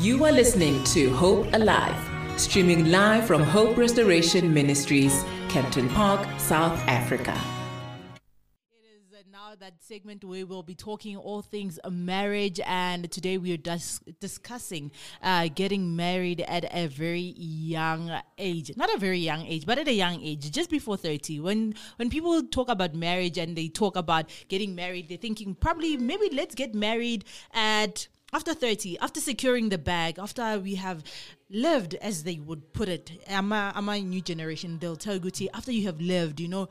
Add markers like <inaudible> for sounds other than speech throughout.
You are listening to Hope Alive, streaming live from Hope Restoration Ministries, Kempton Park, South Africa. It is uh, now that segment where we'll be talking all things marriage, and today we are dis- discussing uh, getting married at a very young age. Not a very young age, but at a young age, just before thirty. When when people talk about marriage and they talk about getting married, they're thinking probably maybe let's get married at after 30 after securing the bag after we have lived as they would put it i'm a, I'm a new generation they'll tell guti after you have lived you know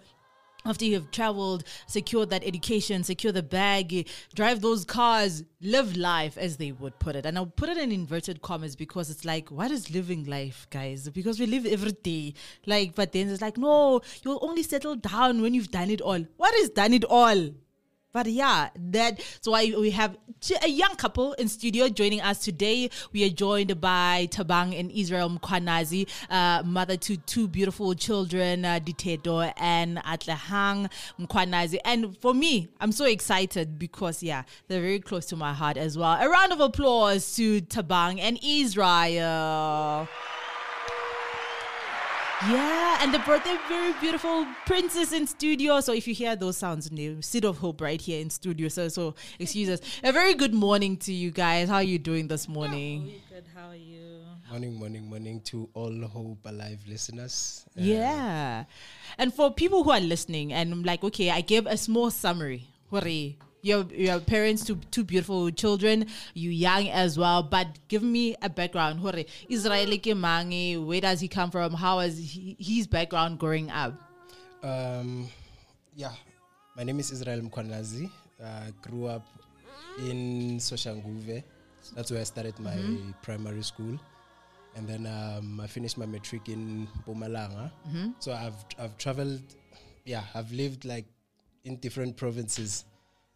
after you have traveled, secured that education, secure the bag, drive those cars, live life, as they would put it. And I'll put it in inverted commas because it's like, what is living life, guys? Because we live every day. Like, but then it's like, no, you'll only settle down when you've done it all. What is done it all? But yeah, that's why we have a young couple in studio joining us today. We are joined by Tabang and Israel Mkwanazi, uh, mother to two beautiful children, uh, and Atlahang Mkwanazi. And for me, I'm so excited because yeah, they're very close to my heart as well. A round of applause to Tabang and Israel. Yeah, and the birthday very beautiful princess in studio. So if you hear those sounds, new Seed of Hope right here in studio. So so excuse us. A very good morning to you guys. How are you doing this morning? Good. How are you? Morning, morning, morning to all Hope Alive listeners. Uh, Yeah. And for people who are listening and I'm like, okay, I gave a small summary. Hooray. Your your parents two two beautiful children, you young as well, but give me a background. Hooray. Israel Kemangi, where does he come from? How was he, his background growing up? Um, yeah, my name is Israel Mkwanazi. Uh, grew up in Soshanguve. That's where I started my primary school. And then um, I finished my matric in Mpumalanga. So I've I've traveled, yeah, I've lived like in different provinces.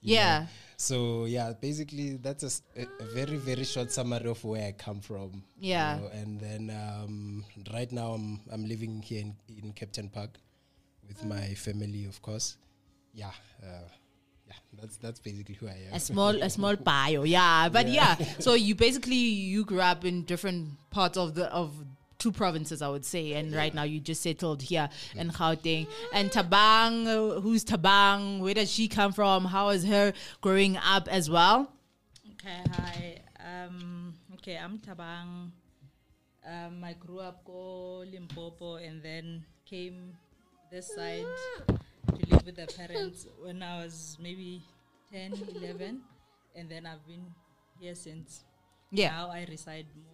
You know. Yeah. So yeah, basically that's a very very short summary of where I come from. you Yeah. know, and then um, right now I'm I'm living here in, in Kempton Park with my family, of course. Yeah. Uh, yeah. That's that's basically who I am. a small a small bio yeah but yeah. so you basically you grew up in different parts of the of two provinces i would say and right now you just settled here in gauteng and tabang uh, who's tabang where does she come from how is her growing up as well Okay. Hi. Um. Okay. I'm Tabang. Um. I grew up go Limpopo and then came this side to live with the parents when I was maybe 10, 11. and then I've been here since. Yeah. Now I reside more.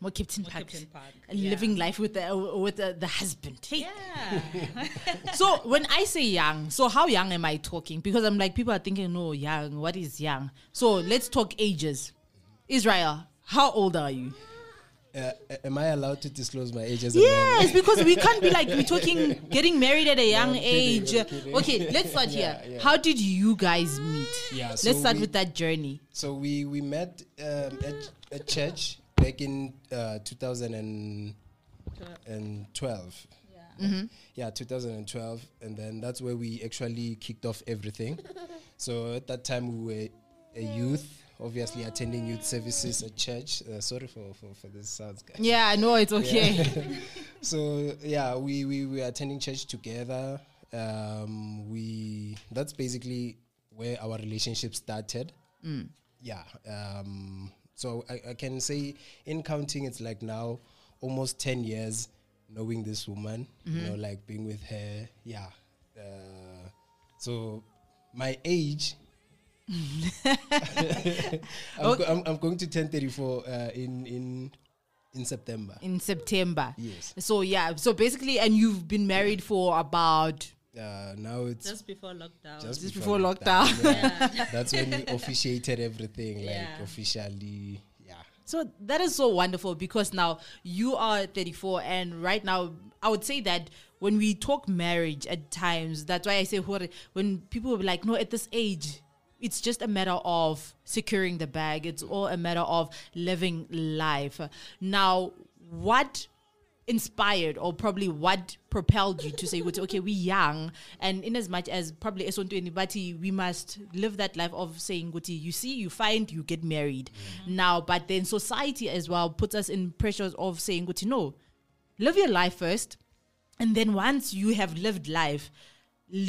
More Captain More Park. Park, And yeah. living life with the with the, the husband hey Yeah. <laughs> so when I say young, so how young am I talking? Because I'm like people are thinking, no, young. What is young? So let's talk ages. Israel, how old are you? Uh, am I allowed to disclose my age as a man? Yes, <laughs> because we can't be like we're talking <laughs> getting married at a young I'm kidding, age. I'm. Okay, let's start Yeah, here. yeah. How did you guys meet? Yeah, let's start we- with that journey. So we we met um, at, at church back in uh, 2012. yeah. Yeah, 2012, and then that's where we actually kicked off everything. <laughs> so at that time we were a youth, obviously attending youth services at church. Uh, sorry for, for for this sounds, guys. Yeah, I know it's okay. <laughs> <laughs> so yeah, we, we we were attending church together. Um, we that's basically where our relationship started. Yeah. Um, so I, I can say in counting, it's like now almost ten years knowing this woman. You know, like being with her. Yeah. Uh, so my age. <laughs> I'm, go- I'm, I'm going to turn 34 uh, in in in September. In September. Yes. So yeah, so basically, and you've been married for about Uh, now it's Just before lockdown. just, just before, before lockdown. Yeah. <laughs> That's when we officiated everything, like Yeah. officially. Yeah. So that is so wonderful because now you are 34, and right now I would say that when we talk marriage at times, that's why I say when people will be like, no, at this age, it's just a matter of securing the bag. It's all a matter of living life. Now, what inspired or probably what propelled you to say okay we young and in as much as probably bathi we must live that life of saying you see you find you get married mm-hmm. now but then society as well puts us in pressures of saying no live your life first and then once you have lived life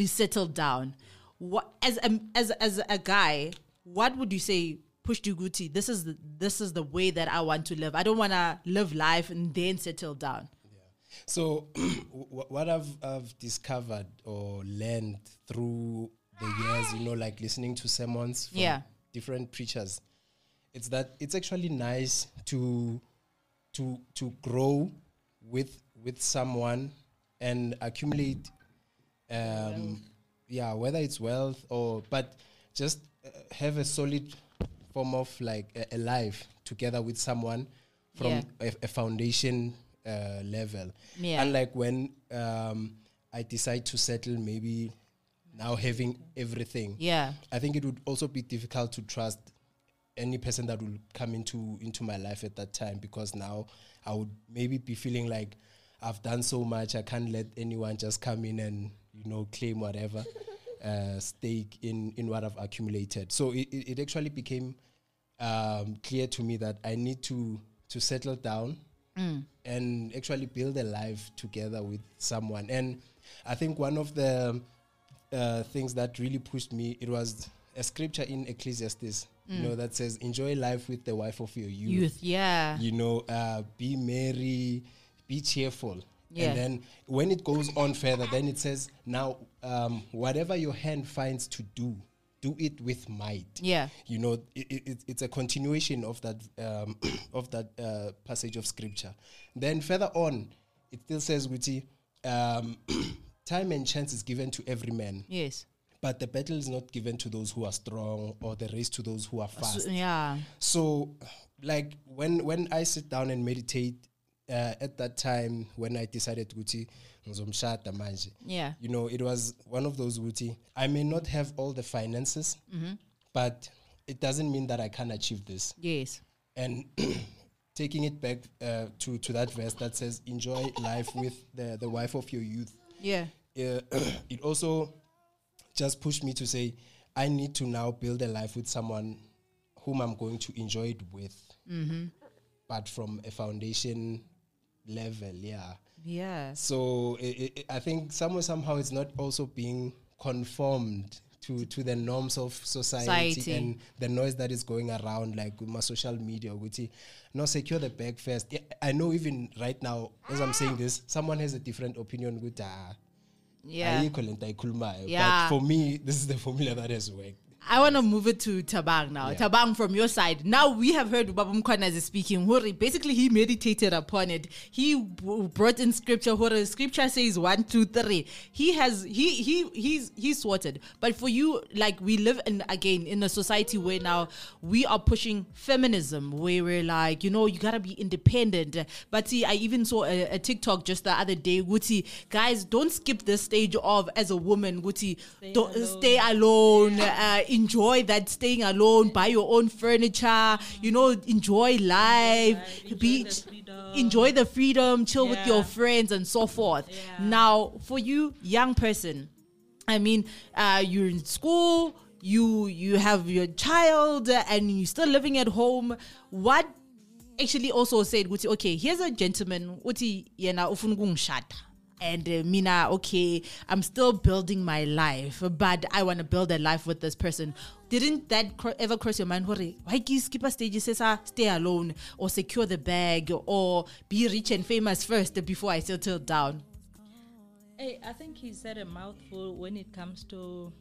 settle down. What as a, as as a guy what would you say push to guti this is the, this is the way that i want to live i don't want to live life and then settle down Yeah. So, <clears throat> wh- what I've, I've discovered or learned through the years, you know, like listening to sermons from Yeah. different preachers, it's that it's actually nice to to to grow with with someone and accumulate, um, yeah, whether it's wealth or but just uh, have a solid form of like a, a life together with someone from Yeah. a, a foundation uh, level. Yeah. Unlike when um, I decide to settle, maybe now having everything. yeah I think it would also be difficult to trust any person that will come into into my life at that time because now I would maybe be feeling like I've done so much. I can't let anyone just come in and you know claim whatever uh, stake in in what I've accumulated. So it, it, actually became um, clear to me that I need to to settle down and actually build a life together with someone. And I think one of the uh, things that really pushed me it was a scripture in Ecclesiastes, you know, that says, "Enjoy life with the wife of your youth." youth yeah You know, uh, be merry, be cheerful. Yeah. And then when it goes on further, then it says, "Now, um, whatever your hand finds to do, do it with might." Yeah. you know it, it, it- it's a continuation of that um, <clears throat> of that uh, passage of scripture then further on it still says Guti, um, <clears throat> time and chance is given to every man yes but the battle is not given to those who are strong or the race to those who are fast So- yeah so like when when i sit down and meditate uh, at that time when i decided ukuthi ngizomshada manje. Yeah. you know it was one of those ukuthi i may not have all the finances but it doesn't mean that i can't achieve this. Yes. And <clears throat> taking it back uh, to to that verse that says enjoy life with the the wife of your youth. Yeah. Uh, <clears throat> it also just pushed me to say I need to now build a life with someone whom I'm going to enjoy it with, but from a foundation level, yeah. yeah So i i I think somewhere somehow it's not also being conformed to to the norms of society, Society. and the noise that is going around, like with my social media. Ukuthi, no, secure the bag first. Yeah, I know even right now, as I'm saying this, someone has a different opinion. With ah, yeah ayikho lento ayikhulumayo. Yeah. But for me, this is the formula that has worked. I want to move it to Tabang now. Yeah. Tabang, from your side. Now we have heard Baba Mkwanazi speaking. Hori, basically, he meditated upon it. He w- brought in scripture. Hori, scripture says one, two, three. He has he he he's he's sorted. But for you, like we live in again in a society where now we are pushing feminism, where we're like, you know, you gotta be independent. But see, I even saw a, a TikTok just the other day. Guti, guys, don't skip this stage of as a woman. Guti, don't alone. stay alone. Uh, enjoy that staying alone. Buy your own furniture. You know, enjoy life. Enjoy be the freedom. enjoy the freedom. Chill with your friends and so forth. Yeah. Now, for you, young person, I mean, uh, you're in school. You you have your child and you're still living at home. What actually also said, okay, here's a gentleman. Uti yena ufuna ukungishada." And uh, Mina, okay, I'm still building my life, but I want to build a life with this person. Didn't that cro- ever cross your mind? Hore, Why you skip a stage? Says, stay alone, or secure the bag, or be rich and famous first before I settle down. Hey, I think he said a mouthful when it comes to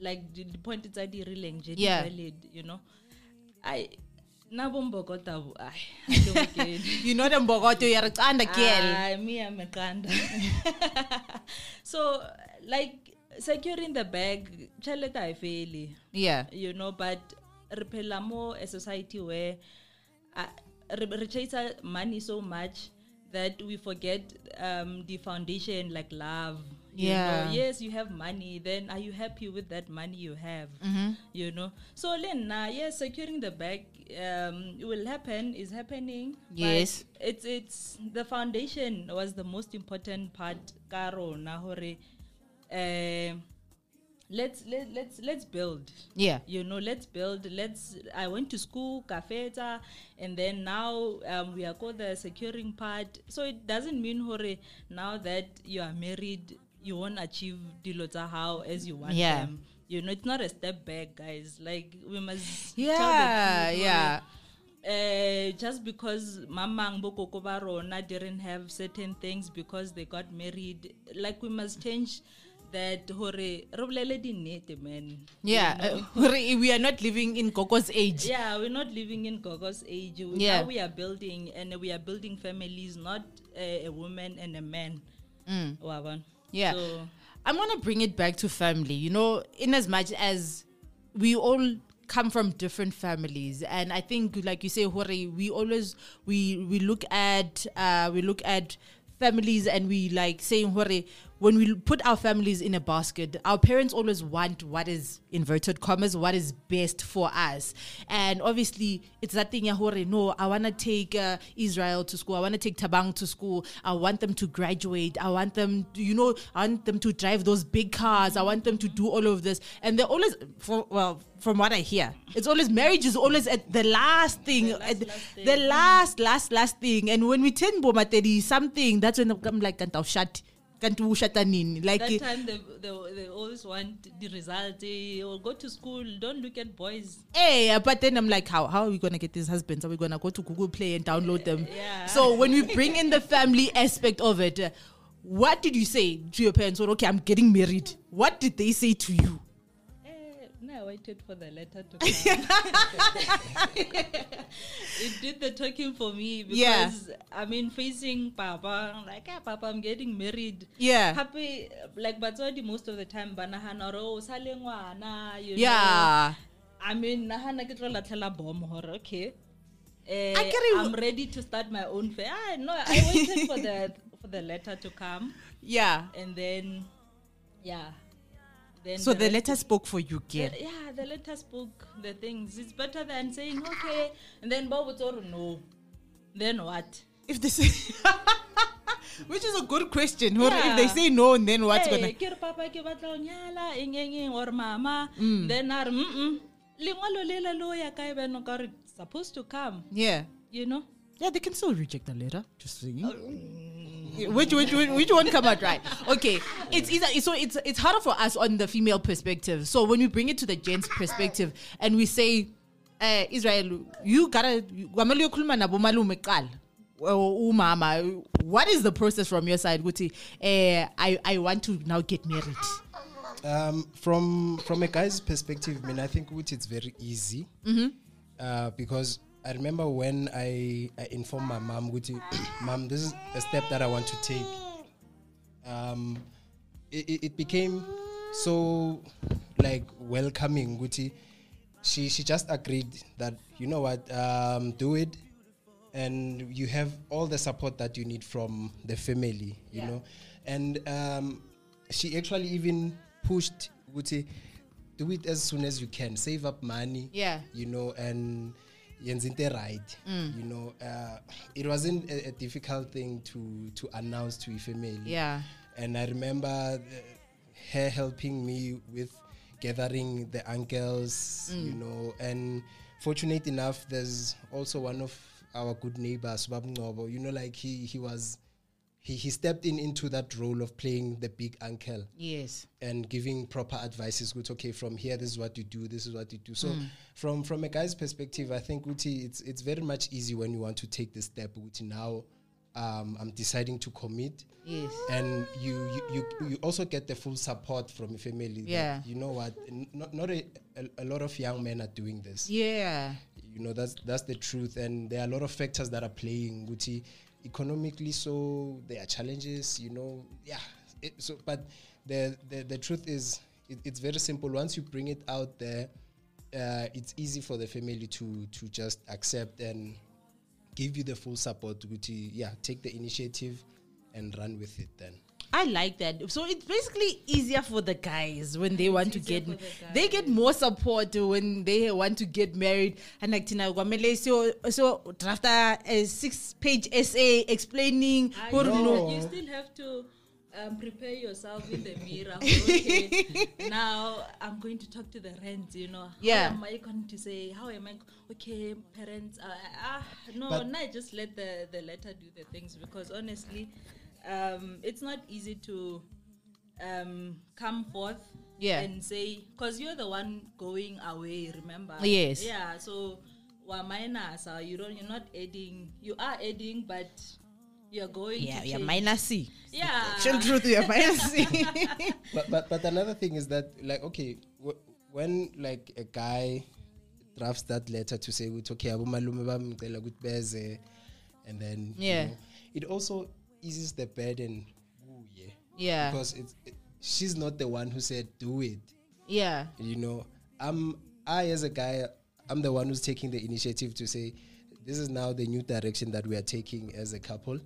like the, the point is really Yeah. valid, you know. I nabombokota ay I don't get it. You know them Bogoto, you're a girl. Ay, me I'm a kanda. <laughs> so like securing the bag, chaleta I fail Yeah. you know but re phela mo a society where uh, re, chase money so much that we forget um, the foundation like love You Yeah. know, yes, you have money. Then are you happy with that money you have? You know. So Lena, yes, securing the bag um, it will happen. Is happening. Yes. It's it's the foundation was the most important part. Karo na hore. Uh, let's let, let's let's build Yeah. you know let's build let's i went to school cafeta and then now um, we are called the securing part so it doesn't mean hore now that you are married you won't achieve dilo how as you want Yeah. them you know it's not a step back guys like we must Yeah, truth, yeah. uh, just because mama bokoko ba rona didn't have certain things because they got married like we must change that hore re bolele dinnete man Yeah. uh, we are not living in Gogo's age. Yeah, we're not living in Gogo's age. We- Yeah. Now we are building, and we are building families, not a, a woman and a man. Mm. Yeah. So, I'm gonna bring it back to family. You know, in as much as we all come from different families, and I think, like you say, Hori, we always we we look at uh, we look at families and we like saying Hori, when we put our families in a basket, our parents always want what is inverted commas, what is best for us. And obviously, it's that thing, Yahore, no, I want to take uh, Israel to school. I want to take Tabang to school. I want them to graduate. I want them, to, you know, I want them to drive those big cars. I want them to do all of this. And they're always, for, well, from what I hear, it's always marriage is always at the last thing, last, the, last thing. the last, last, last thing. And when we turn Boma 30 something, that's when I'm like, shut. Can't nini. Like, that time they, they, they always want the result. eh, Or go to school. Don't look at boys. Hey, but then I'm like, how how are we gonna get these husbands? Are we gonna go to Google Play and download them? Yeah. So when we bring in the family aspect of it, what did you say to your parents? Well, okay, I'm getting married. What did they say to you? I waited for the letter to <laughs> come. it did the talking for me because Yeah. I mean facing Papa, I'm like, ah, Papa, I'm getting married. Yeah. Happy like batswadi most of the time banahana hore o sa le ngwana, you know. Yeah. I mean, nahana ke tlo latlhela bomb hore okay. I get it. I'm ready to start my own fair. Ah, no, I waited for the for the letter to come, <laughs> Yeah. and then, yeah, then. So the rest- letter spoke for you, the- yeah, the letter spoke the things. It's better than saying okay, and then Bob would say no. Then what? If they say, <laughs> which is a good question. Or If they say no, and then what's hey, gonna? ke re papa ke batla nyala or mama Mm. then mm lengwalo lela le o ya kae beno ka supposed to come Yeah. you know Yeah, they can still reject the letter. Just saying. Which, which which one come out right? Okay, it's either so it's it's harder for us on the female perspective. So when we bring it to the gents perspective and we say, uh, Israel, you gotta kwamele uyokhuluma nabo malume kuqala. umama what is the process from your side Guti? Uh, I I want to now get married. Um, from from a guy's perspective, I mean, I think which it's very easy uh, because I remember when I, I informed my mom, Guti, <clears throat> mom, this is a step that I want to take. Um, it, it- became so like welcoming, Guti. She she just agreed that you know what, um, do it, and you have all the support that you need from the family, you Yeah. know. And um, she actually even pushed Guti, do it as soon as you can, save up money, Yeah. you know, and yenza into right, Mm. you know. Uh, it wasn't a, a difficult thing to to announce to a family. Yeah. And I remember uh, her helping me with gathering the uncles, you know, and fortunate enough, there's also one of our good neighbors, Bab Ngobo, you know, like he, he was, he, he stepped in into that role of playing the big uncle Yes. and giving proper advice. advices good okay from here this is what you do this is what you do so from from a guy's perspective i think Uti, it's it's very much easy when you want to take the step Uti, now um, i'm deciding to commit Yes. and you, you you you also get the full support from your family that, Yeah. you know what n- not, not a, a, a lot of young men are doing this Yeah. you know that's that's the truth and there are a lot of factors that are playing Guti economically so there are challenges you know yeah. It, so but the, the the truth is it, it's very simple. Once you bring it out there uh, it's easy for the family to to just accept and give you the full support Guti yeah take the initiative and run with it then I like that. So it's basically easier for the guys when they want to get. the They get more support when they want to get married. And like Tina Gwamele, so so draft a, a six-page essay explaining. Ah, what you, you know. you still have to um, prepare yourself in the mirror. Okay, <laughs> now I'm going to talk to the rent. You know, Yeah. How am I going to say? How am I? Okay, parents. Uh, ah, no, But- no. Just let the the letter do the things because honestly, um, it's not easy to um, come forth. Yeah. And say, because you're the one going away. Remember. Yes. Yeah. So. wa minus, uh, you don't. You're not adding. You are adding, but you're going. Yeah, to yeah, change. minus C. Yeah. Actual truth, yeah, minus C. <laughs> but, but but another thing is that like okay w- when like a guy drafts that letter to say ukuthi okay abomalume bamcela ukuthi beze and then you Yeah. know, it also eases the burden kuye Yeah. because it's it, she's not the one who said do it yeah. you know i'm i as a guy i'm the one who's taking the initiative to say this is now the new direction that we are taking as a couple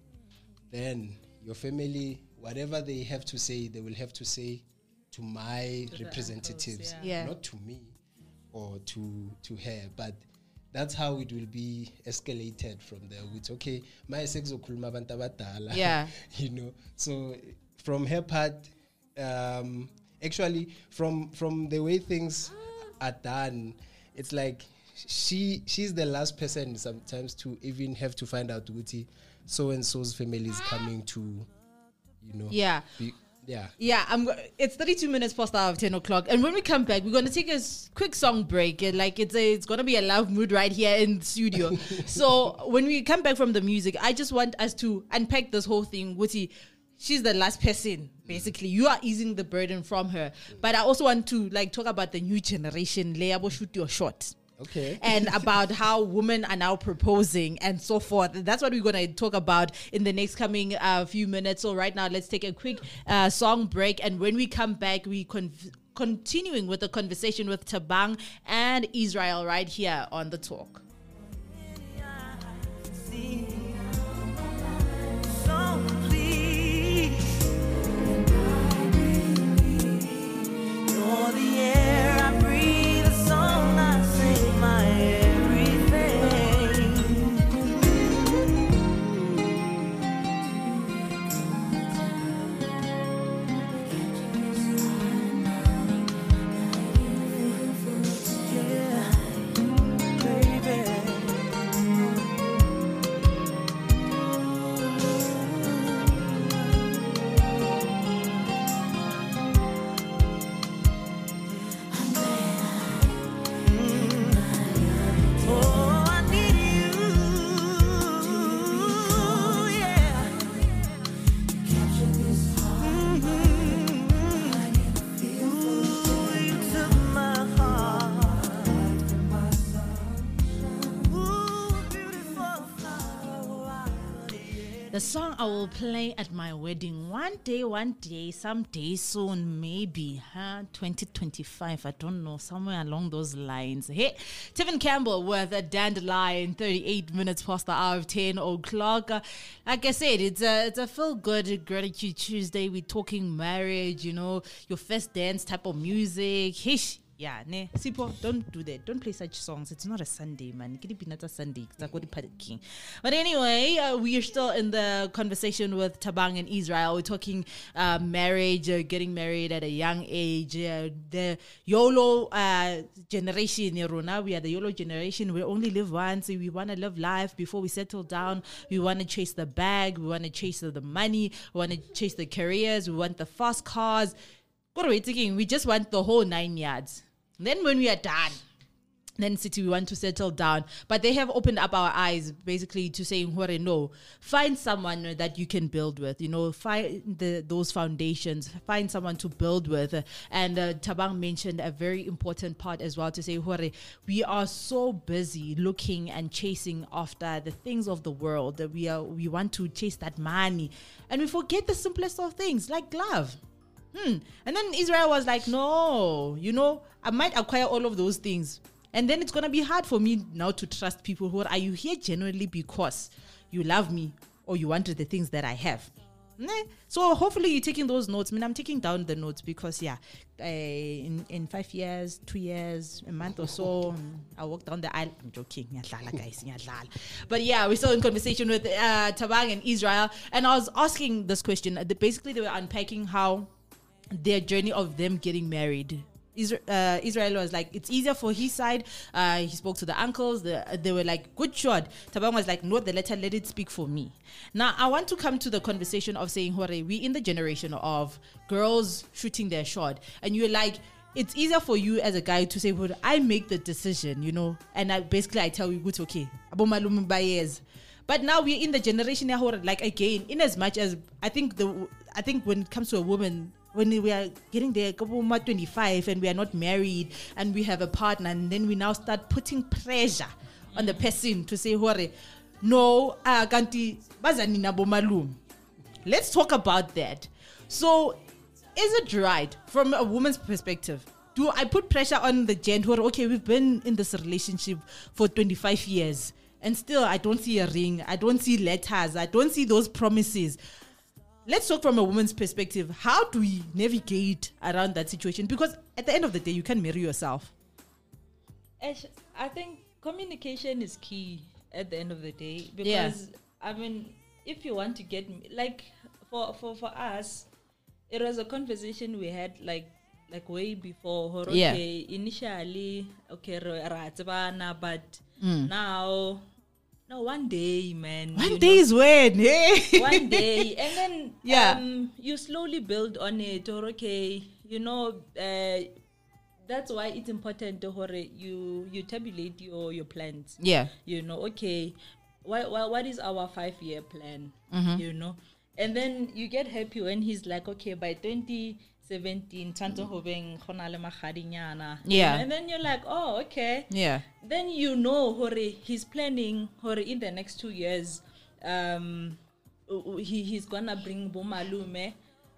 then your family whatever they have to say they will have to say to my To representatives uncles, yeah. Yeah. not to me or to to her but that's how it will be escalated from there with okay my sekuzokhuluma abantu abadala Yeah. <laughs> you know so from her part um actually from from the way things are done it's like she she's the last person sometimes to even have to find out so and so's family is coming to you know Yeah. be, yeah Yeah, I'm. It's 32 minutes past the hour of 10 o'clock, and when we come back, we're gonna take a s- quick song break. And like it's a, it's gonna be a love mood right here in the studio. <laughs> so when we come back from the music, I just want us to unpack this whole thing. Wuti, she's the last person. Basically, you are easing the burden from her. Mm. But I also want to like talk about the new generation. Leabo shoot your shot okay and about how women are now proposing and so forth. That's what we're going to talk about in the next coming uh, few minutes. So right now, let's take a quick uh, song break, and when we come back, we con- continuing with the conversation with Tabang and Israel right here on the talk. I will play at my wedding one day, one day, someday soon, maybe, huh? 2025, I don't know, somewhere along those lines. Hey, Tiffin Campbell with a dandelion, 38 minutes past the hour of 10 o'clock. Like I said, it's a, it's a feel good gratitude Tuesday. We're talking marriage, you know, your first dance type of music. Yeah, ne. Sipo, don't do that. Don't play such songs. It's not a Sunday, man. Ke dipina tsa Sunday. But anyway, uh, we are still in the conversation with Tabang and Israel. We're talking uh, marriage, uh, getting married at a young age, uh, the YOLO uh, generation. rona. We are the YOLO generation. We only live once. We want to live life before we settle down. We want to chase the bag. We want to chase the money. We want to chase the careers. We want the fast cars. What are we thinking? We just want the whole nine yards. Then when we are done, then city we want to settle down. But they have opened up our eyes basically to saying what no find someone that you can build with you know find the, those foundations find someone to build with. And uh, tabang mentioned a very important part as well to say Hore, we are so busy looking and chasing after the things of the world that we are we want to chase that money. And we forget the simplest of things like love Hmm. And then Israel was like, no, you know, I might acquire all of those things. And then it's going to be hard for me now to trust people who are, are you here genuinely because you love me or you wanted the things that I have? So hopefully you're taking those notes. I mean, I'm taking down the notes because yeah, uh, in in five years, two years, a month or so, I'll walk down the aisle. I'm joking, guys. But yeah, we're still in conversation with uh, Tabang and Israel, and I was asking this question. Basically, they were unpacking how their journey of them getting married. Uh, Israel was like, it's easier for his side. Uh, he spoke to the uncles. The, they were like, good shot. Tabang was like, no, the letter, let it speak for me. Now, I want to come to the conversation of saying, Hore, we in the generation of girls shooting their shot. And you're like, it's easier for you as a guy to say, well, I make the decision, you know, and I basically I tell you, good, okay. But now we're in the generation like again, in as much as I think the I think when it comes to a woman, when we are getting there, couple more 25 and we are not married and we have a partner, and then we now start putting pressure on the person to say, Hore, no, na bomalume. Let's talk about that. So, is it right from a woman's perspective? Do I put pressure on the gent who are okay? We've been in this relationship for 25 years, and still I don't see a ring, I don't see letters, I don't see those promises. Let's talk from a woman's perspective. How do we navigate around that situation? Because at the end of the day, you can marry yourself. I think communication is key at the end of the day because I mean, if you want to get like for for for us, it was a conversation we had like like way before. hore, Yeah. Initially, okay, but Mm. now, no, one day, man. One day know. is when. <laughs> Hey. One day, and then yeah, um, you slowly build on it. Or okay, you know, uh, that's why it's important. to hurry you you tabulate your your plans. Yeah. You know, okay, why why what is our five year plan? Mm-hmm. You know, and then you get happy when he's like, okay, by twenty 17 tanto mm. hobeng khona le magadinyana. Yeah. And then you're like oh okay. Yeah. Then you know hore he's planning hore in the next 2 years um he he's gonna bring bomalume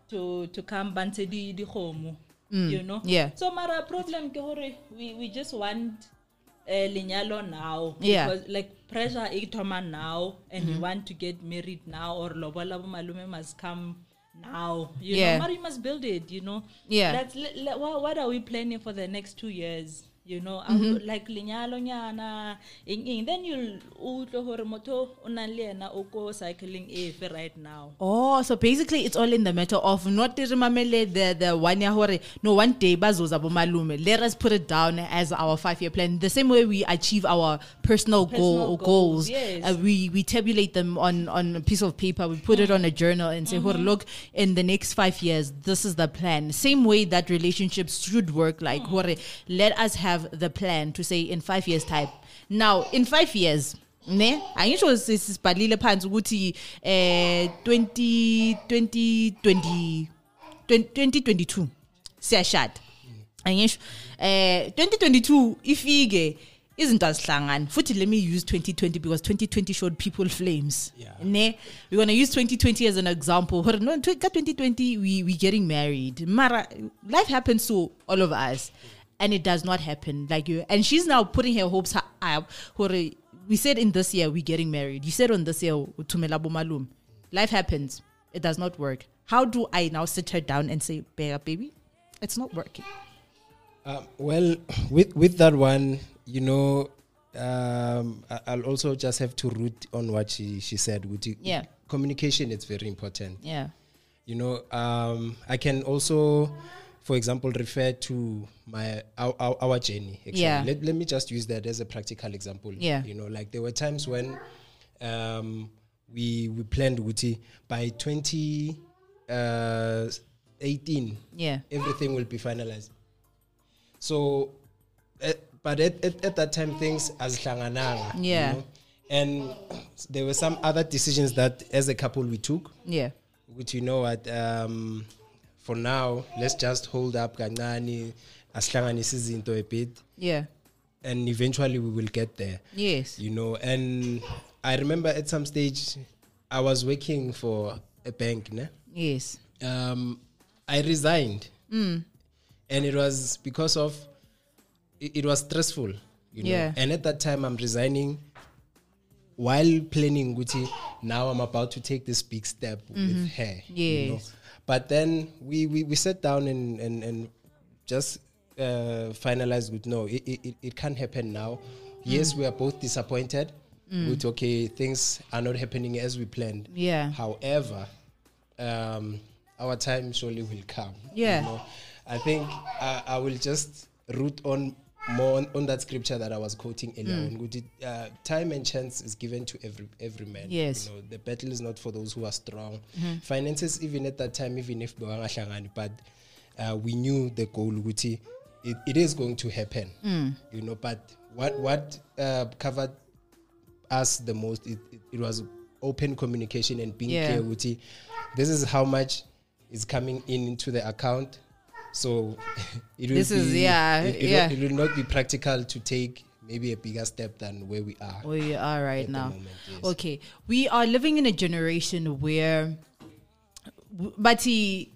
to to come bante di di homo mm. you know? Yeah. So mara problem ke we we just want uh, now yeah. because like pressure e now and mm -hmm. you want to get married now or lobola bomalume must come now you Yeah. know you must build it you know Yeah. that's le- le- what, what are we planning for the next two years you know Mm-hmm. mm like lenyalo nyana eng eng then you'll utlwe hore motho o nang le yena o ko cycling efe right now Oh, so basically it's all in the matter of not remamele the the one year hore no one day bazoza bomalume. Let us put it down as our five year plan. The same way we achieve our personal, goal goals. goals, yes. Uh, we we tabulate them on on a piece of paper. We put it on a journal and say, "Hore, look, in the next five years, this is the plan." Same way that relationships should work. Like, hore, let us have the plan to say in five years time. Now, in five years. ne angisho sisibhalile phansi ukuthi eh 20 20 20 2022 siyashada angisho eh 2022 ifike izinto azihlangani futhi let me use 2020 because 2020 showed people flames Yeah. ne we're going to use 2020 as an example Hore, no ka 2020 we we getting married mara life happens to all of us and it does not happen. Like you and she's now putting her hopes up. We said in this year we're getting married. You said on this year uthumela bomalum life happens. It does not work. How do i now sit her down and say "Bega, baby it's not working. Um, well, <clears throat> with with that one, you know, um, I'll also just have to root on what she she said. With Yeah. communication, it's very important. yeah. You know, um, I can also, for example, refer to my our, our, our journey. Actually. Yeah. Let, let me just use that as a practical example. Yeah. You know, like there were times when um, we we planned Wuti by 2018. uh, yeah everything will be finalized. So, uh, but at, at, at that time, things as hlangananga. Yeah. And there were some other decisions that as a couple we took, yeah which you know what, um, for now, let's just hold up kancane, asihlanganise izinto a bit, yeah and eventually we will get there. yes You know, and I remember at some stage, I was working for a bank, ne? yes um, I resigned, Mm. and it was because of it, it was stressful, you know. Yeah. And at that time, I'm resigning while planning Gucci, now I'm about to take this big step with her. You know? But then we, we, we sat down and, and, and just uh, finalized with no, it, it, it- can't happen now. Yes, we are both disappointed. With okay, things are not happening as we planned. Yeah. However, um, our time surely will come. Yeah. know. I think I, I will just root on more on, on that scripture that I was quoting earlier. Mm. on. Good, Uh, time and chance is given to every every man. Yes. Mm-hmm. You know, the battle is not for those who are strong. Finances, even at that time, even if but uh, we knew the goal. Guti, it, it is going to happen. Mm. You know, but what what uh, covered us the most it, it, it was open communication and being Yeah. clear with this is how much is coming in into the account so <laughs> it will This be, is- yeah, it, it yeah. Will, it will not be practical to take maybe a bigger step than where we are where you are right now. moment, yes. Okay, we are living in a generation where, but he,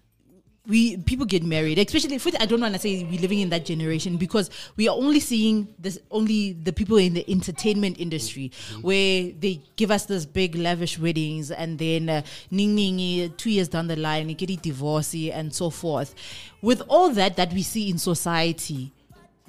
we people get married, especially. For, I don't want to say we're living in that generation because we are only seeing this only the people in the entertainment industry where they give us this big lavish weddings and then uh, ning ning eh, two years down the line get a divorce and so forth. With all that that we see in society,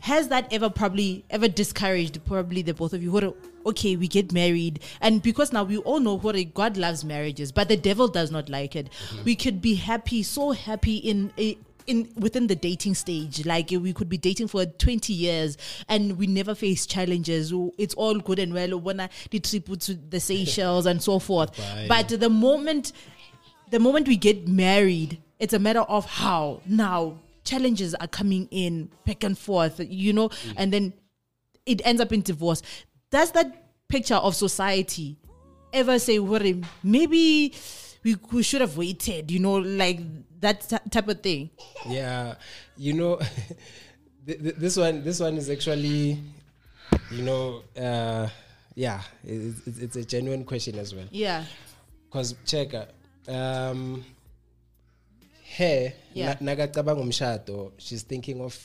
has that ever probably ever discouraged probably the both of you? What okay we get married. And because now we all know what a god loves marriages but the devil does not like it. Mm-hmm. We could be happy so happy in a in within the dating stage. Like eh, we could be dating for 20 years and we never face challenges. It's all good and well. When the trip to the Seychelles and so forth. Bye. but the moment the moment we get married, it's a matter of how. Now challenges are coming in back and forth, you know, and then it ends up in divorce. Does that picture of society ever say, "Worry, maybe we, we should have waited," you know, like that t- type of thing? yeah you know <laughs> th- th- this one this one is actually you know uh, yeah it's, it's a genuine question as well Yeah, because check uh, um her Yeah. na- nakacabanga umshado. She's thinking of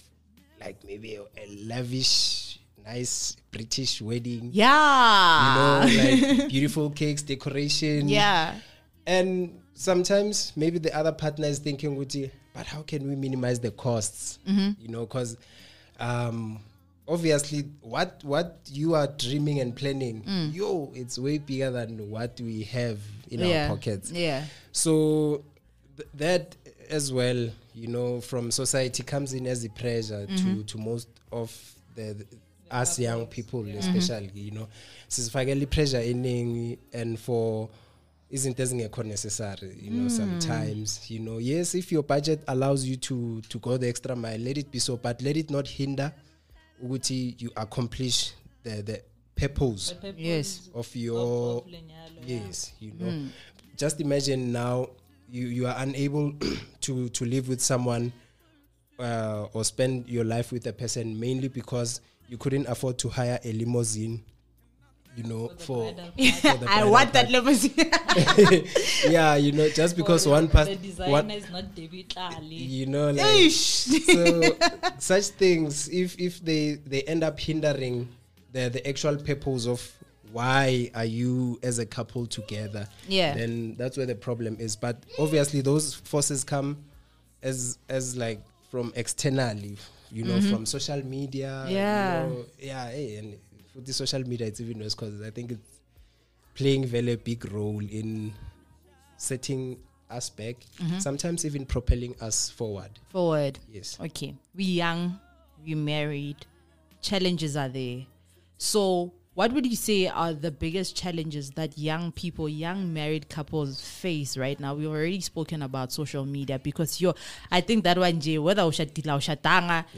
like maybe a, lavish nice british wedding. Yeah, you know <laughs> like beautiful cakes decoration. Yeah, and sometimes maybe the other partner is thinking but how can we minimize the costs? Mm-hmm. you know because um obviously what what you are dreaming and planning yo it's way bigger than what we have in Mm. yeah, our pockets. Yeah, so th- that as well you know from society comes in as a pressure to mm-hmm. to most of the, the us young people especially mm-hmm. you know. Sizifakela pressure eningi and for izinto ezingekho necessary you know mm. sometimes you know. Yes if your budget allows you to to go the extra mile let it be so but let it not hinder ukuthi you accomplish the the purpose The purpose Yes. of of- your of lenyalo, yeah. yes you know. Mm. Just imagine now you you are unable <clears throat> to to live with someone uh, or spend your life with a person mainly because you couldn't afford to hire a limousine you know for, bridal for the I want that limousine. <laughs> yeah you know just because Or one the person designer one is not David Tlale. you know like so such things if if they they end up hindering the the actual purpose of why are you as a couple together Yeah. then that's where the problem is but obviously those forces come as as like from externally you know from social media you Mm-hmm. Yeah. know, yeah hey, and for the social media it's even worse because i think it's playing very big role in setting us back Mm-hmm. sometimes even propelling us forward Forward. yes Okay, we young, we married, challenges are there. So, what would you say are the biggest challenges that young people, young married couples face right now? We've already spoken about social media because yo, I think that one nje, whether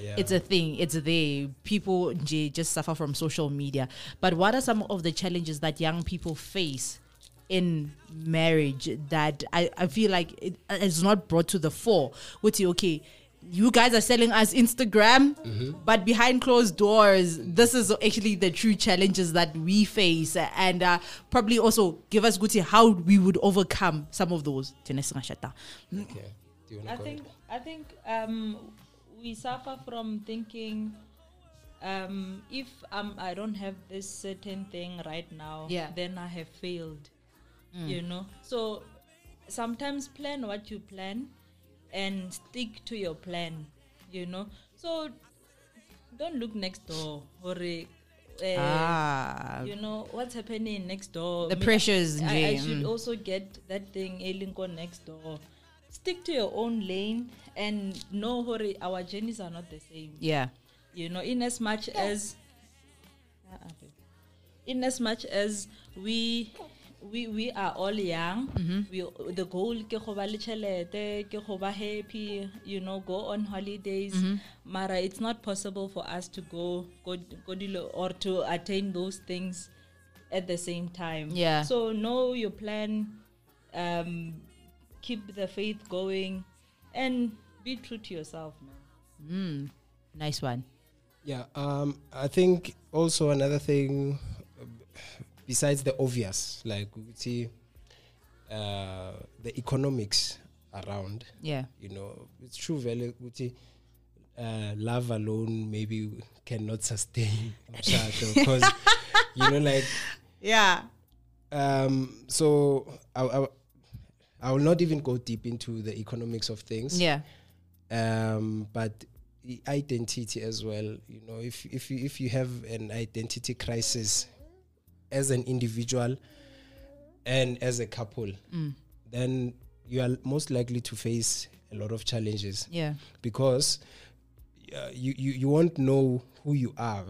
Yeah. it's a thing. It's there. People just suffer from social media. But what are some of the challenges that young people face? in marriage that I, I feel like it is not brought to the fore. Which okay, you guys are selling us Instagram, but behind closed doors, this is actually the true challenges that we face, and uh, probably also give us Guti how we would overcome some of those. Tene singashata. Okay. Do you wanna I think? I think um, we suffer from thinking um, if um, I don't have this certain thing right now, Yeah. then I have failed. You know, so sometimes plan what you plan and stick to your plan. You know, so don't look next door or. Uh, Ah. you know what's happening next door. The Me- pressures, I, I yeah, should also get that thing a linko next door. Stick to your own lane and no hore our journeys are not the same. Yeah. You know, in as much as Uh-uh, in as much as we we we are all young Mm-hmm. we the goal ke go ba le tšhelete, ke go ba happy you know go on holidays Mm-hmm. mara it's not possible for us to go go, go dilo- or to attain those things at the same time Yeah. so know your plan um keep the faith going and be true to yourself man Mm. Nice one. Yeah, um, I think also another thing uh, besides the obvious, like we see uh, the economics around. Yeah. You know, it's true, very. Uh, love alone maybe cannot sustain <laughs> because you know, like Yeah. um, so I, I, I will not even go deep into the economics of things Yeah. um, but identity as well. You know, if if you, if you have an identity crisis as an individual and as a couple, then you are most likely to face a lot of challenges. Yeah. because uh, you, you you won't know who you are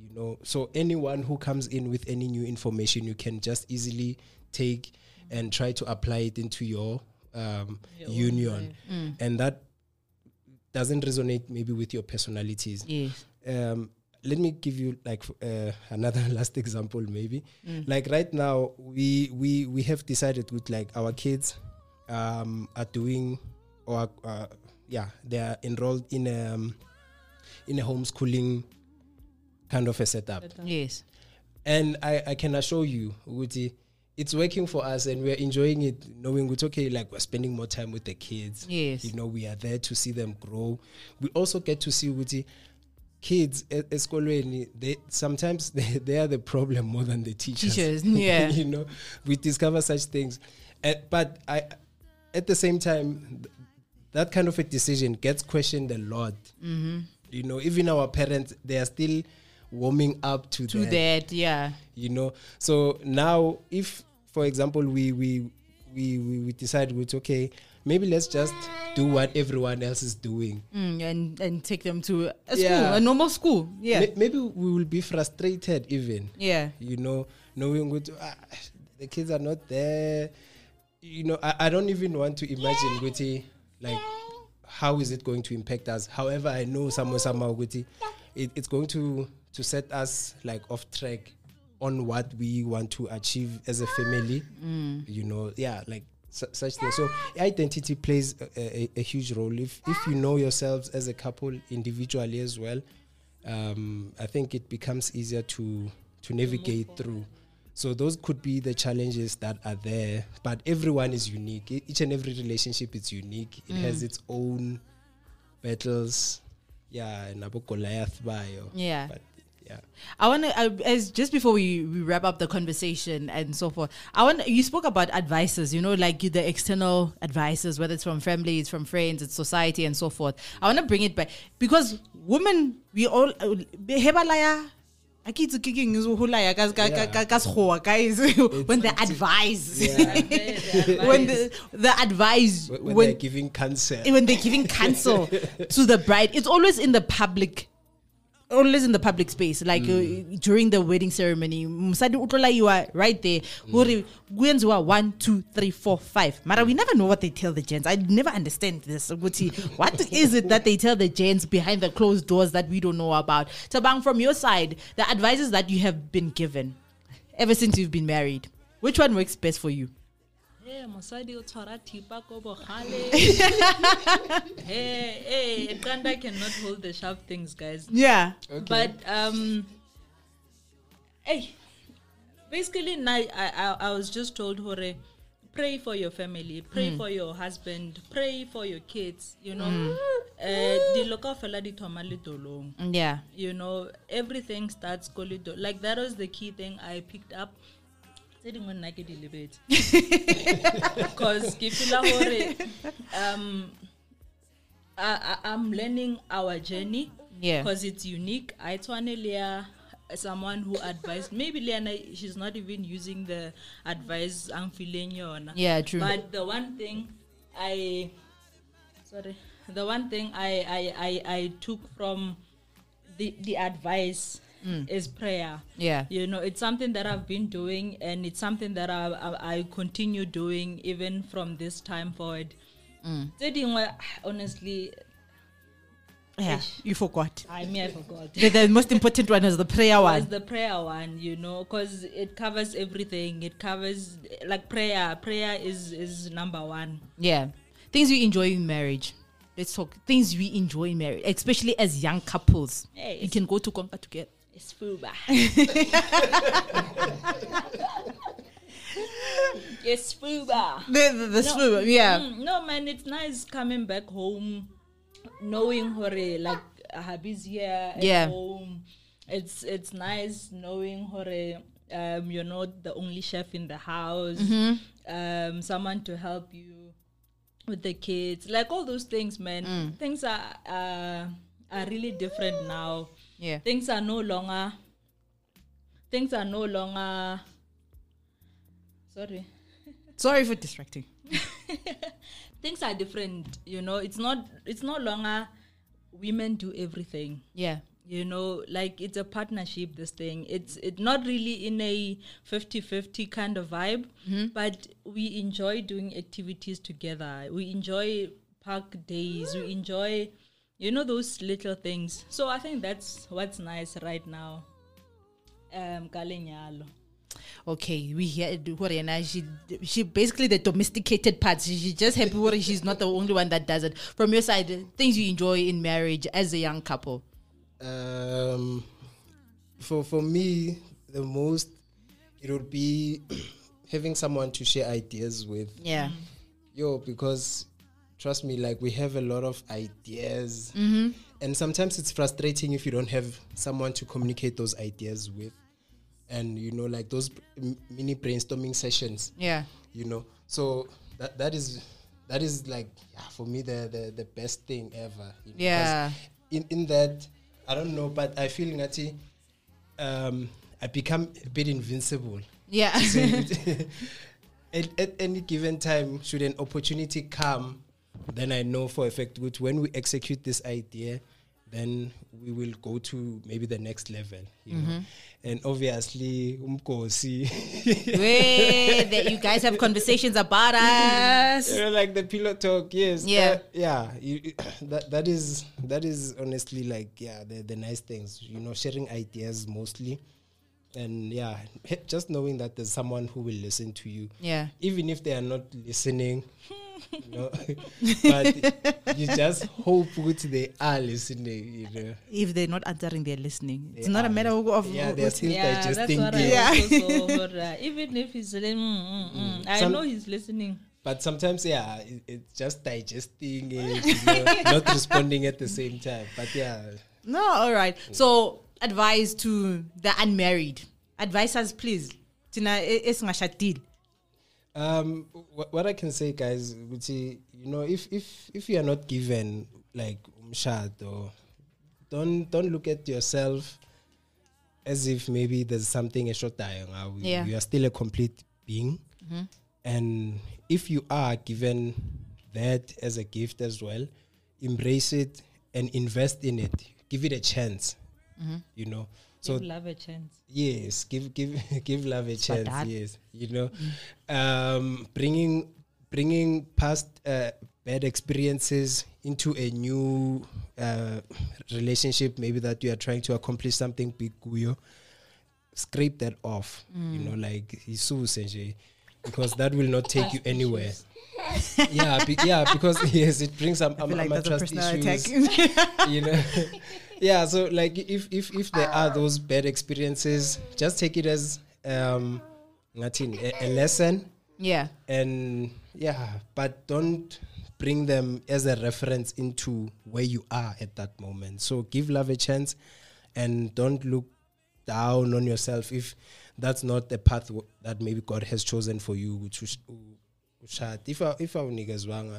you know. So anyone who comes in with any new information you can just easily take and try to apply it into your um, union. and that doesn't resonate maybe with your personalities. Yes. um, let me give you like uh, another <laughs> last example maybe. Like right now we we we have decided with like our kids um, are doing or uh, yeah they are enrolled in a um, in a homeschooling kind of a setup. Yes. and I, I can assure you Uguti, it's working for us and we're enjoying it knowing it's okay like we're spending more time with the kids. Yes. you know we are there to see them grow. We also get to see Uguti, kids eskolweni they sometimes <laughs> they, they are the problem more than the teachers Teachers, <laughs> yeah. you know we discover such things Uh, but i at the same time th- that kind of a decision gets questioned a lot Mm-hmm. you know even our parents they are still warming up to, To that that. Yeah. you know so now if for example we we we we, we decide it's okay maybe let's just do what everyone else is doing Mm, and and take them to a school, Yeah. a normal school. Yeah. May- maybe we will be frustrated even yeah. you know knowing what ah, the kids are not there you know i, I don't even want to imagine Guti, like how is it going to impact us however i know somewhere somehow Guti, it, it's going to to set us like off track on what we want to achieve as a family you know yeah like su- such things so identity plays a, a, a huge role if if you know yourselves as a couple individually as well um, I think it becomes easier to to navigate through. So those could be the challenges that are there, but everyone is unique. E- Each and every relationship is unique. It has its own battles. Yeah, Goliath bayo. Yeah. But yeah. I want to, as just before we, we wrap up the conversation and so forth, I want you spoke about advices, you know, like the external advices, whether it's from families, from friends, it's society, and so forth. I want to bring it back because women, we all, uh, hebalaya. I keep kicking is hulaya guys guys when they advise when the the advice When, when when they're giving counsel when they're giving counsel <laughs> to the bride, it's always in the public, always in the public space, like uh, during the wedding ceremony. Msadi utlola you are right there. Hori, kuyenziwa one, two, three, four, five. Mara, we never know what they tell the gents. I never understand this. What <laughs> is it that they tell the gents behind the closed doors that we don't know about? Tabang, from your side, the advices that you have been given ever since you've been married, which one works best for you? Hey, mosadi o tshwara thipa ko bogale. <laughs> hey, hey, Kanda cannot hold the sharp things, guys. Yeah. But um, hey, basically, I, I I was just told, Hore, pray for your family, pray for your husband, pray for your kids. You know, uh, dilo kaofela di thoma le tolong Yeah. you know everything starts ko le like that was the key thing i picked up tse dingwe nna ke di lebetse <laughs> because ke feela gore um I, I, i'm learning our journey Yeah. because it's unique i tshwane le ya someone who advised maybe Leana she's not even using the advice i'm feeling yona Yeah, true. but the one thing i sorry the one thing i i i, I took from the the advice Mm. is prayer Yeah. you know it's something that i've been doing and it's something that i i, I continue doing even from this time forward mm. dingwe, honestly Yeah. You forgot. i mean i forgot The, the most important one is the prayer one. the prayer one you know because it covers everything it covers like prayer prayer is is number one Yeah. Things we enjoy in marriage. Let's talk things we enjoy in marriage, especially as young couples. Hey, you can go to conquer together. It's fuba <laughs> it's fuba The, the, the swim, yeah. Mm, no man it's nice coming back home knowing hore like Habi's here at Yeah. home it's it's nice knowing hore um you're not the only chef in the house Mm-hmm. um someone to help you with the kids like all those things man Mm. things are uh, are really different now Yeah. things are no longer things are no longer sorry. Sorry for distracting. <laughs> things are different you know. It's not it's no longer women do everything. Yeah. you know like it's a partnership this thing. It's it not really in a 50-50 kind of vibe mm-hmm. but we enjoy doing activities together. We enjoy park days. We enjoy you know those little things so i think that's what's nice right now um kalenyalo. Okay, we hear Horiana. She she basically the domesticated part. She, she just happy where she's not the only one that does it. From your side, things you enjoy in marriage as a young couple. Um, for for me, the most it would be <clears throat> having someone to share ideas with. Yeah. Yo, because trust me, like we have a lot of ideas, Mm-hmm. and sometimes it's frustrating if you don't have someone to communicate those ideas with, and you know, like those mini brainstorming sessions. Yeah. you know so that that is that is like yeah, for me the, the the best thing ever you know, Yeah. in in that i don't know but i feel ngati um i become a bit invincible Yeah. <laughs> <laughs> At, at any given time should an opportunity come then i know for a fact that when we execute this idea then we will go to maybe the next level you know. Mm-hmm. And obviously umkosi. That you guys have <laughs> conversations about us. you know, like the pillow talk yes. Yeah. that- yeah you, <coughs> that that is that is honestly like yeah the, the nice things you know sharing ideas mostly. And yeah <laughs> just knowing that there's someone who will listen to you. Yeah. even if they are not listening hmm. <laughs> you know <laughs> but you just hope that they are listening you know If they're not answering, they're listening. It's not a matter of, of yeah they're still yeah that's digesting what it. i also saw Hora. even if he's like, mm, mm, mm. i Some- know he's listening but sometimes yeah it, it's just digesting it you know, <laughs> not responding at the same time but yeah No, all right. So, advice to the unmarried. Advise us, please. Tina, e- esingashadile. Um, wh- what I can say, guys, would say, you know, if if if you are not given like umshado, don't don't look at yourself as if maybe there's something a short dying. Yeah. You are still a complete being, and if you are given that as a gift as well, embrace it and invest in it. Give it a chance. You know. So give love a chance. Yes give give <laughs> give love a chance yes you know. Um bringing bringing past uh, bad experiences into a new uh, relationship maybe that you are trying to accomplish something big kuyo scrape that off you know like nje because that will not take you anywhere. Yeah be, yeah because <laughs> yes it brings some I feel like um, trust issues. <laughs> you know yeah so like if if if there are those bad experiences just take it as um ngathini, a, a lesson yeah. and yeah but don't bring them as a reference into where you are at that moment. So give love a chance, and don't look down on yourself if that's not the path w- that maybe God has chosen for you. To sh- If I, if our niggas wrong,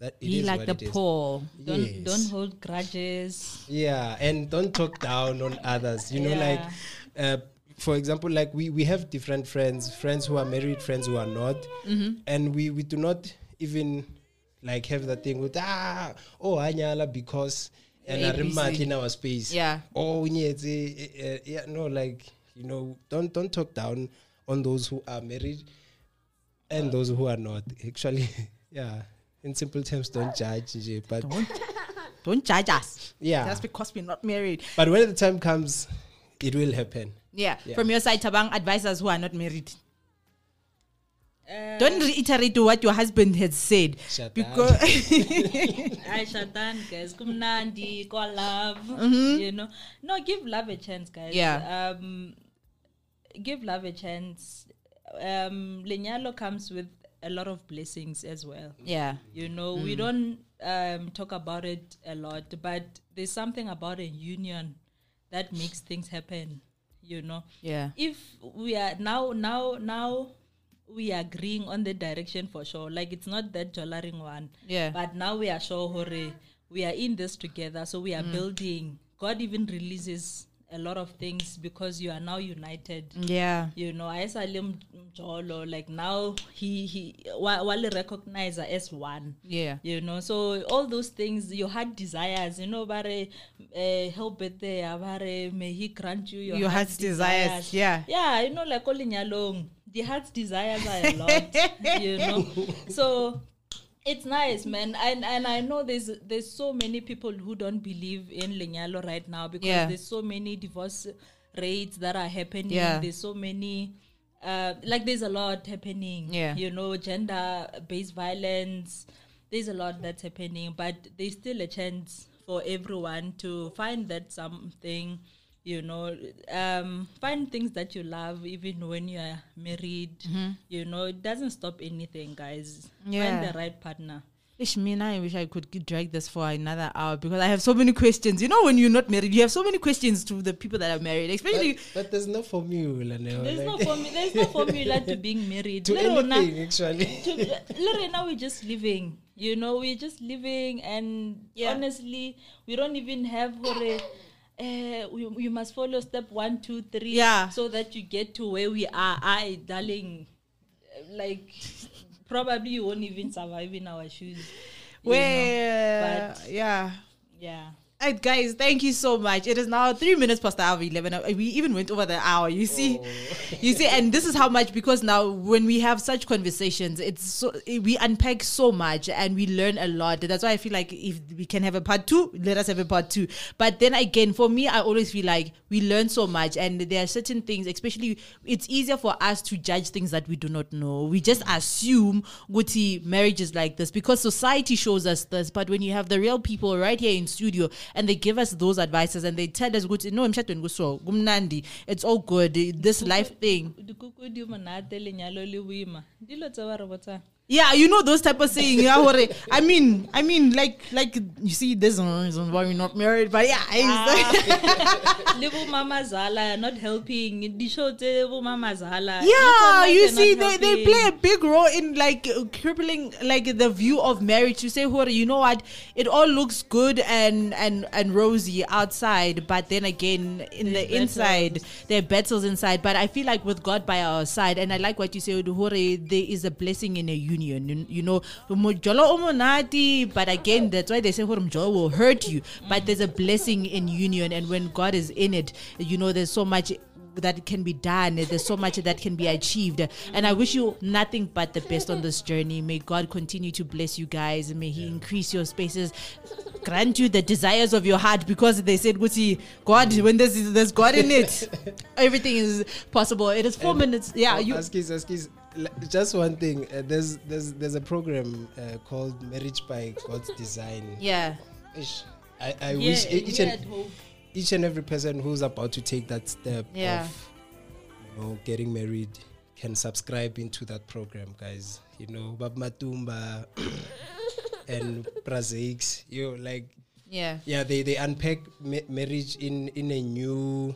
that Be like the poor. Don't Yes. don't hold grudges. Yeah, and don't talk down on others. You know, like, uh, for example, like we we have different friends, friends who are married, friends who are not, and we we do not even like have that thing with ah oh anyala because and I remark in our space. Yeah. Oh eh, eh, yeah. No, like you know, don't don't talk down on those who are married and those who are not. Actually, <laughs> yeah. In simple terms, don't judge, nje, but Don't judge us. yeah. Just because we're not married. But when the time comes, it will happen. Yeah. Yeah. From your side, Tabang, advisors who are not married. Uh, Don't reiterate what your husband has said. Shut because <laughs> I shatan guys, kumnandi, call love. You know, no, give love a chance, guys. Yeah. Um, give love a chance. Um, Lenyalo comes with a lot of blessings as well. yeah. You know, we don't um, talk about it a lot, but there's something about a union that makes things happen. You know, Yeah. if we are now, now, now, we are agreeing on the direction for sure. Like it's not that Jolaring one. Yeah. But now we are sure, hore, we are in this together. So we are building. God even releases a lot of things because you are now united Yeah. you know ayesalim mjolo like now he he wale recognize as one Yeah. you know so all those things your heart desires you know bare uh, help it there bare may he grant you your, Your heart's desires, yeah. yeah you know like all lenyalong the heart's desires are a lot <laughs> you know so it's nice man and and i know there's there's so many people who don't believe in lenyalo right now because Yeah. there's so many divorce rates that are happening Yeah. there's so many uh, like there's a lot happening Yeah. you know gender based violence there's a lot that's happening but there's still a chance for everyone to find that something you know um find things that you love even when you are married you know it doesn't stop anything guys Yeah. find the right partner Ish, me I wish I could drag this for another hour because I have so many questions. You know, when you're not married, you have so many questions to the people that are married, especially. but there's no formula. No, there's no like- formu- there's no <laughs> formula to being married to Le rona- anything actually. to, le rena we're just living you know we're just living and Yeah. honestly we don't even have hore uh, you, you must follow step one two three Yeah. so that you get to where we are i darling like probably you won't even survive in our shoes you know. But yeah. yeah Guys, thank you so much. It is now three minutes past the hour of 11. Uh, We even went over the hour. You see, you see, and this is how much because now when we have such conversations, it's so we unpack so much and we learn a lot. That's why I feel like if we can have a part two, let us have a part two. But then again, for me, I always feel like we learn so much, and there are certain things, especially it's easier for us to judge things that we do not know. We just assume Guti marriage is like this because society shows us this. But when you have the real people right here in studio and they give us those advices and they tell us, "Guti, no, emshadweni kuso, kumnandi, it's all good. This life thing." dikuku monate lenyalo le boima dilo tse ba re botsang Yeah, you know those type of saying. I mean, I mean, like, like you see, there's no reason why we're not married, but yeah, it's ah, <laughs> le bo mama zala not helping mama zala yeah, you see, they, they play a big role in like crippling like the view of marriage. You say, hore, you know what? It all looks good and and and rosy outside, but then again, in the There's inside, there are battles inside. But I feel like with God by our side, and I like what you say, hore, there is a blessing in a union. You, you know, mojolo omonati, but again, that's why they say mjolo will hurt you. But there's a blessing in union, and when God is in it, you know, there's so much that can be done. There's so much that can be achieved. And I wish you nothing but the best on this journey. May God continue to bless you guys. May He increase your spaces, grant you the desires of your heart. Because they said, Guti, God, when there's there's God in it, <laughs> everything is possible. It is four minutes. Yeah, you. Askis, l- just one thing. Uh, there's there's there's a program uh, called Marriage by God's Design. Yeah. Ish, I, I Yeah, wish each and each and every person who's about to take that step Yeah. of you know getting married can subscribe into that program, guys. You know, Bab Matumba <coughs> and prosaics. You know, like Yeah. yeah, they they unpack ma- marriage in in a new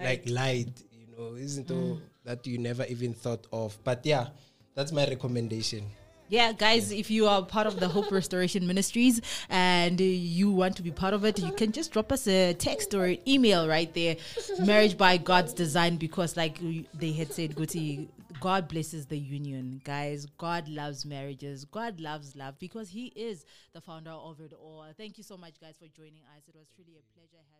like light. You know, isn't Mm. That you never even thought of? But yeah, that's my recommendation. Yeah, guys, if you are part of the Hope Restoration Ministries and you want to be part of it, you can just drop us a text or an email right there. Marriage by God's design, because like they had said, Guti, God blesses the union, guys. God loves marriages. God loves love because He is the founder of it all. Thank you so much, guys, for joining us. It was truly a pleasure having.